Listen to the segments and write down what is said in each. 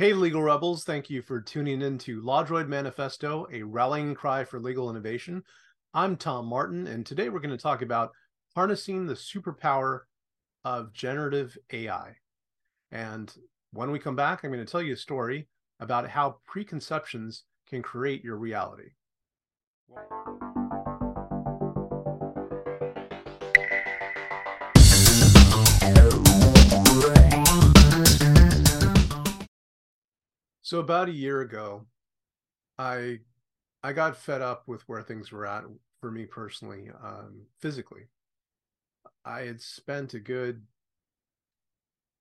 Hey, legal rebels, thank you for tuning in to LawDroid Manifesto, a rallying cry for legal innovation. I'm Tom Martin, and today we're going to talk about harnessing the superpower of generative AI. And when we come back, I'm going to tell you a story about how preconceptions can create your reality. So about a year ago, I I got fed up with where things were at for me personally, um, physically. I had spent a good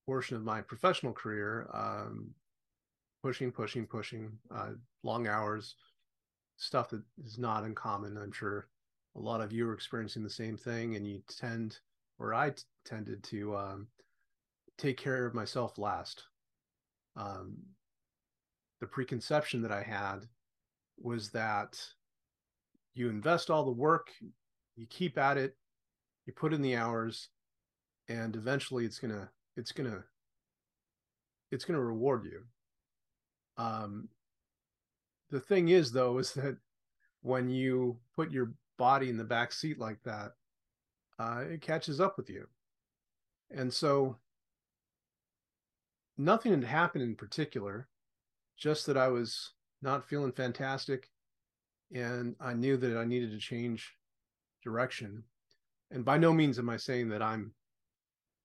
portion of my professional career um, pushing, pushing, pushing, uh, long hours, stuff that is not uncommon. I'm sure a lot of you are experiencing the same thing, and you tend, or I t- tended to um, take care of myself last. Um, the preconception that I had was that you invest all the work, you keep at it, you put in the hours, and eventually it's gonna it's gonna it's gonna reward you. Um, the thing is though is that when you put your body in the back seat like that, uh, it catches up with you, and so nothing had happened in particular just that I was not feeling fantastic and I knew that I needed to change direction. And by no means am I saying that I'm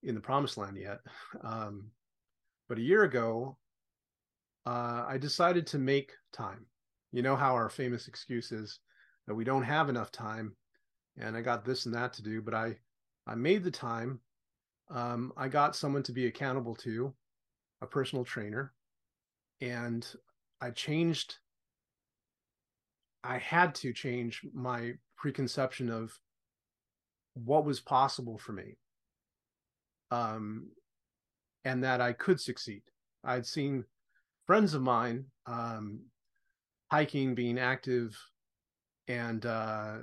in the promised land yet. Um, but a year ago, uh, I decided to make time. You know how our famous excuse is that we don't have enough time, and I got this and that to do. But I, I made the time. Um, I got someone to be accountable to, a personal trainer, and I changed. I had to change my preconception of what was possible for me, um, and that I could succeed. I'd seen friends of mine um, hiking, being active, and uh,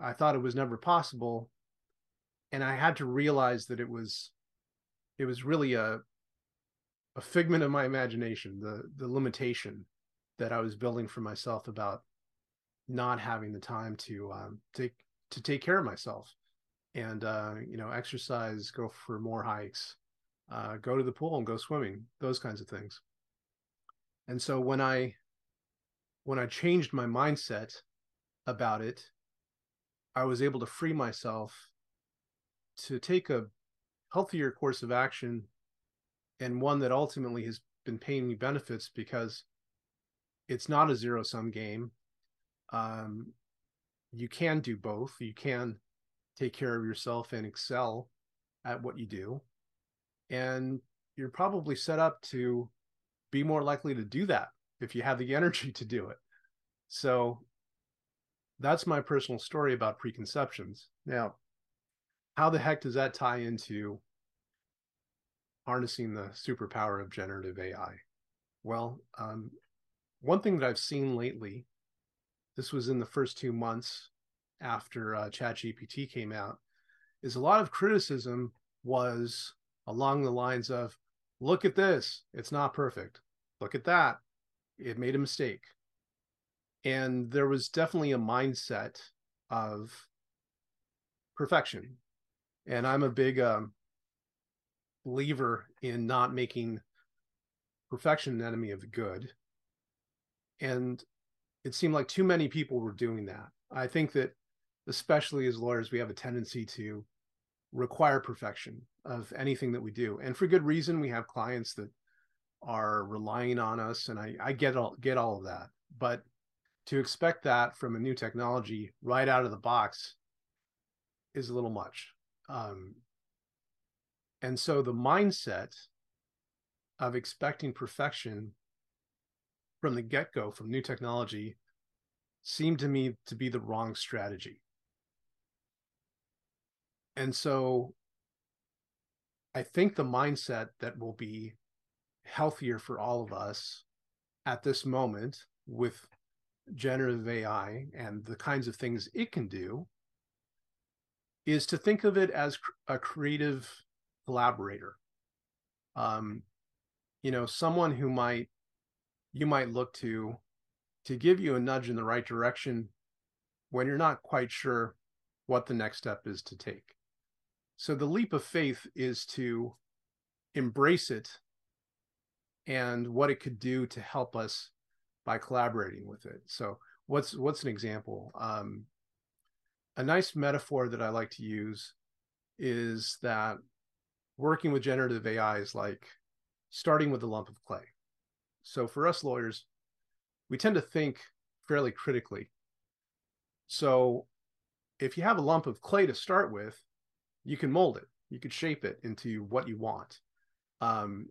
I thought it was never possible. And I had to realize that it was, it was really a a figment of my imagination, the the limitation that I was building for myself about not having the time to um, take to take care of myself and uh, you know exercise, go for more hikes, uh, go to the pool and go swimming, those kinds of things. And so when I when I changed my mindset about it, I was able to free myself to take a healthier course of action and one that ultimately has been paying me benefits because it's not a zero sum game. Um, you can do both. You can take care of yourself and excel at what you do. And you're probably set up to be more likely to do that if you have the energy to do it. So that's my personal story about preconceptions. Now, how the heck does that tie into harnessing the superpower of generative AI? Well, um, one thing that I've seen lately, this was in the first two months after uh, ChatGPT came out, is a lot of criticism was along the lines of, look at this, it's not perfect. Look at that, it made a mistake. And there was definitely a mindset of perfection. And I'm a big um, believer in not making perfection an enemy of the good. And it seemed like too many people were doing that. I think that, especially as lawyers, we have a tendency to require perfection of anything that we do. And for good reason, we have clients that are relying on us. And I, I get all get all of that. But to expect that from a new technology right out of the box is a little much. Um, and so the mindset of expecting perfection from the get go from new technology seemed to me to be the wrong strategy. And so I think the mindset that will be healthier for all of us at this moment with generative AI and the kinds of things it can do is to think of it as a creative collaborator. Um, you know, someone who might you might look to to give you a nudge in the right direction when you're not quite sure what the next step is to take. So the leap of faith is to embrace it and what it could do to help us by collaborating with it. So what's what's an example? Um, a nice metaphor that I like to use is that working with generative AI is like starting with a lump of clay. So for us lawyers, we tend to think fairly critically. So if you have a lump of clay to start with, you can mold it. You could shape it into what you want. Um,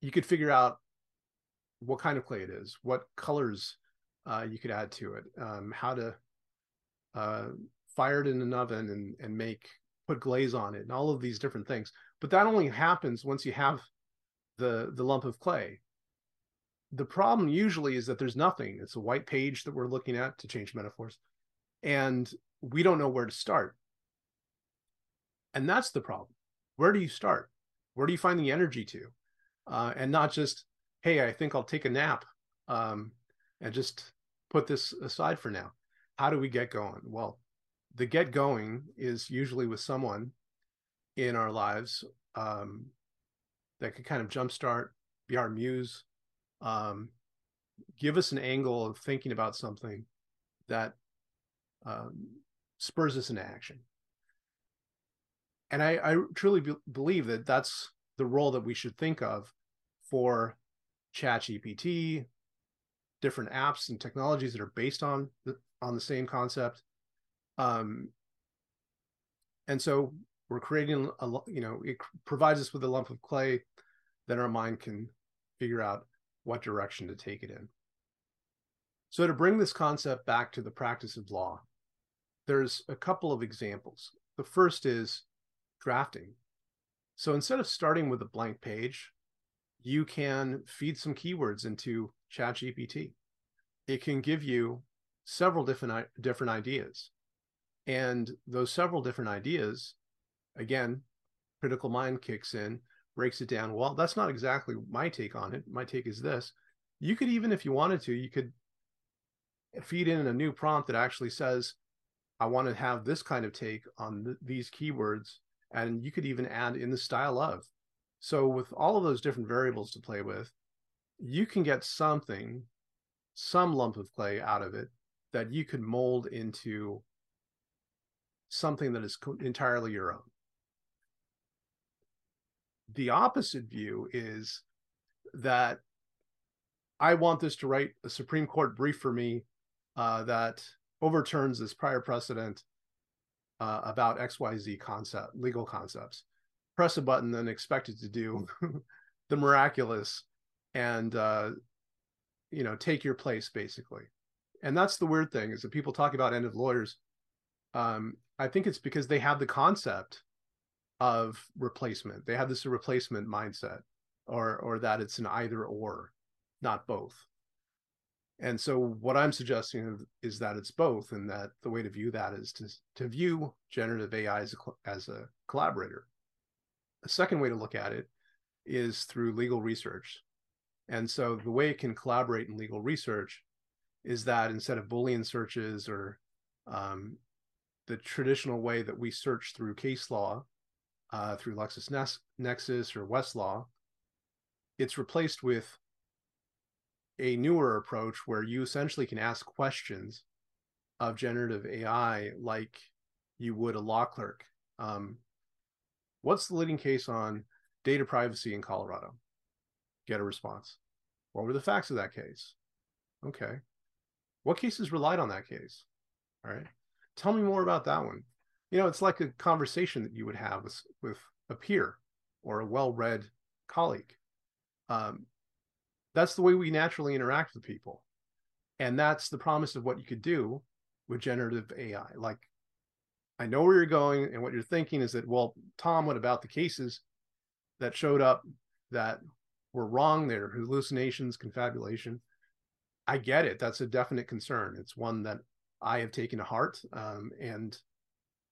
you could figure out what kind of clay it is, what colors uh, you could add to it, um, how to uh, fire it in an oven and, and make put glaze on it, and all of these different things. But that only happens once you have the the lump of clay. The problem usually is that there's nothing. It's a white page that we're looking at to change metaphors, and we don't know where to start. And that's the problem. Where do you start? Where do you find the energy to? Uh, and not just, hey, I think I'll take a nap um, and just put this aside for now. How do we get going? Well, the get going is usually with someone in our lives um, that could kind of jumpstart, be our muse, um, give us an angle of thinking about something that um, spurs us into action. And I, I truly be- believe that that's the role that we should think of for ChatGPT, different apps and technologies that are based on the, on the same concept. Um, and so we're creating a you know it provides us with a lump of clay then our mind can figure out what direction to take it in so to bring this concept back to the practice of law there's a couple of examples the first is drafting so instead of starting with a blank page you can feed some keywords into ChatGPT. It can give you several different different ideas. And those several different ideas again, critical mind kicks in, breaks it down. Well, that's not exactly my take on it. My take is this. You could even, if you wanted to, you could feed in a new prompt that actually says, I want to have this kind of take on th- these keywords. And you could even add in the style of. So, with all of those different variables to play with, you can get something, some lump of clay out of it that you could mold into something that is entirely your own the opposite view is that I want this to write a Supreme Court brief for me uh, that overturns this prior precedent uh, about XYZ concept, legal concepts. Press a button, then expect it to do the miraculous and, uh, you know, take your place basically. And that's the weird thing is that people talk about end of lawyers. Um, I think it's because they have the concept of replacement. They have this replacement mindset, or or that it's an either or, not both. And so what I'm suggesting is that it's both, and that the way to view that is to to view generative AI as a, as a collaborator. A second way to look at it is through legal research. And so the way it can collaborate in legal research is that instead of Boolean searches or um, the traditional way that we search through case law, uh, through LexisNexis or Westlaw, it's replaced with a newer approach where you essentially can ask questions of generative AI like you would a law clerk. Um, what's the leading case on data privacy in Colorado? Get a response. What were the facts of that case? Okay. What cases relied on that case? All right. Tell me more about that one you know it's like a conversation that you would have with, with a peer or a well-read colleague. Um, that's the way we naturally interact with people. And that's the promise of what you could do with generative ai like i know where you're going and what you're thinking is that well tom what about the cases that showed up that were wrong there? Hallucinations confabulation. I get it. That's a definite concern. It's one that i have taken to heart um, and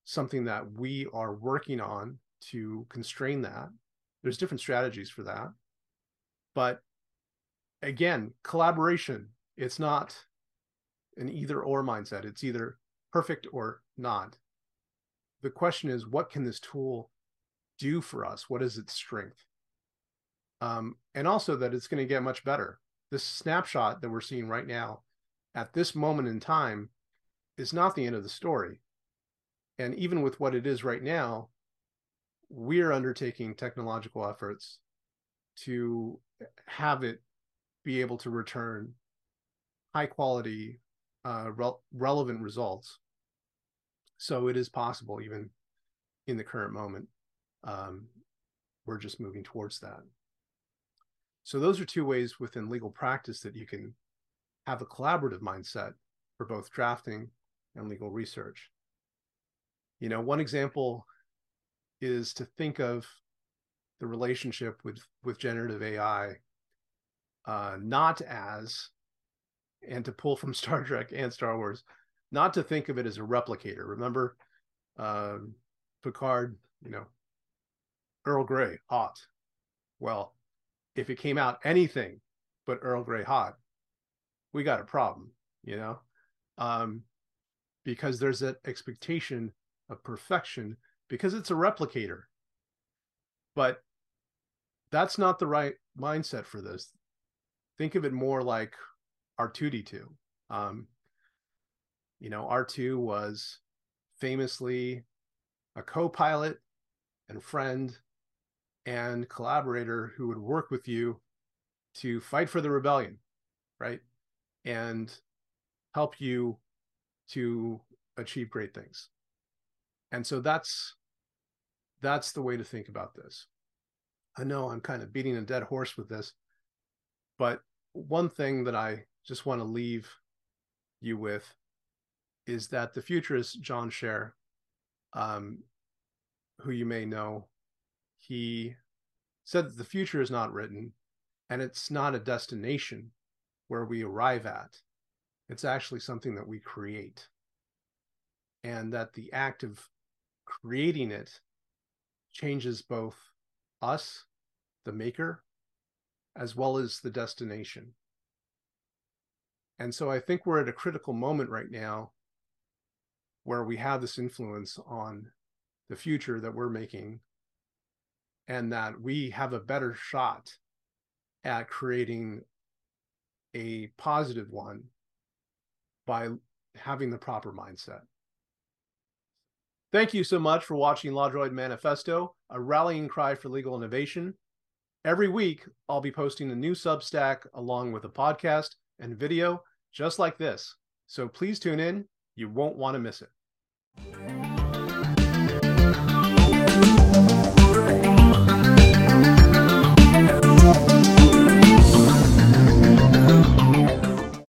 something that we are working on to constrain that. There's different strategies for that. But again, collaboration, it's not an either or mindset. It's either perfect or not. The question is, what can this tool do for us? What is its strength? Um, and also that it's going to get much better. This snapshot that we're seeing right now at this moment in time is not the end of the story. And even with what it is right now, we're undertaking technological efforts to have it be able to return high quality, uh, re- relevant results. So it is possible, even in the current moment. Um, we're just moving towards that. So those are two ways within legal practice that you can have a collaborative mindset for both drafting and legal research. You know, one example is to think of the relationship with with generative AI uh, not as and to pull from Star Trek and Star Wars, not to think of it as a replicator. Remember, um, Picard, you know, Earl Grey, hot. Well, if it came out anything but Earl Grey hot, we got a problem, you know, um, because there's that expectation of perfection because it's a replicator. But that's not the right mindset for this. Think of it more like R2D2. Um, you know, R2 was famously a co pilot and friend and collaborator who would work with you to fight for the rebellion, right? And help you to achieve great things. And so that's that's the way to think about this. I know I'm kind of beating a dead horse with this, but one thing that I just want to leave you with is that the futurist John Schaar, um, who you may know, he said that the future is not written and it's not a destination where we arrive at. It's actually something that we create. And that the act of creating it changes both us, the maker, as well as the destination. And so I think we're at a critical moment right now where we have this influence on the future that we're making and that we have a better shot at creating a positive one by having the proper mindset. Thank you so much for watching LawDroid Manifesto, a rallying cry for legal innovation. Every week, I'll be posting a new Substack along with a podcast and video just like this. So please tune in. You won't want to miss it.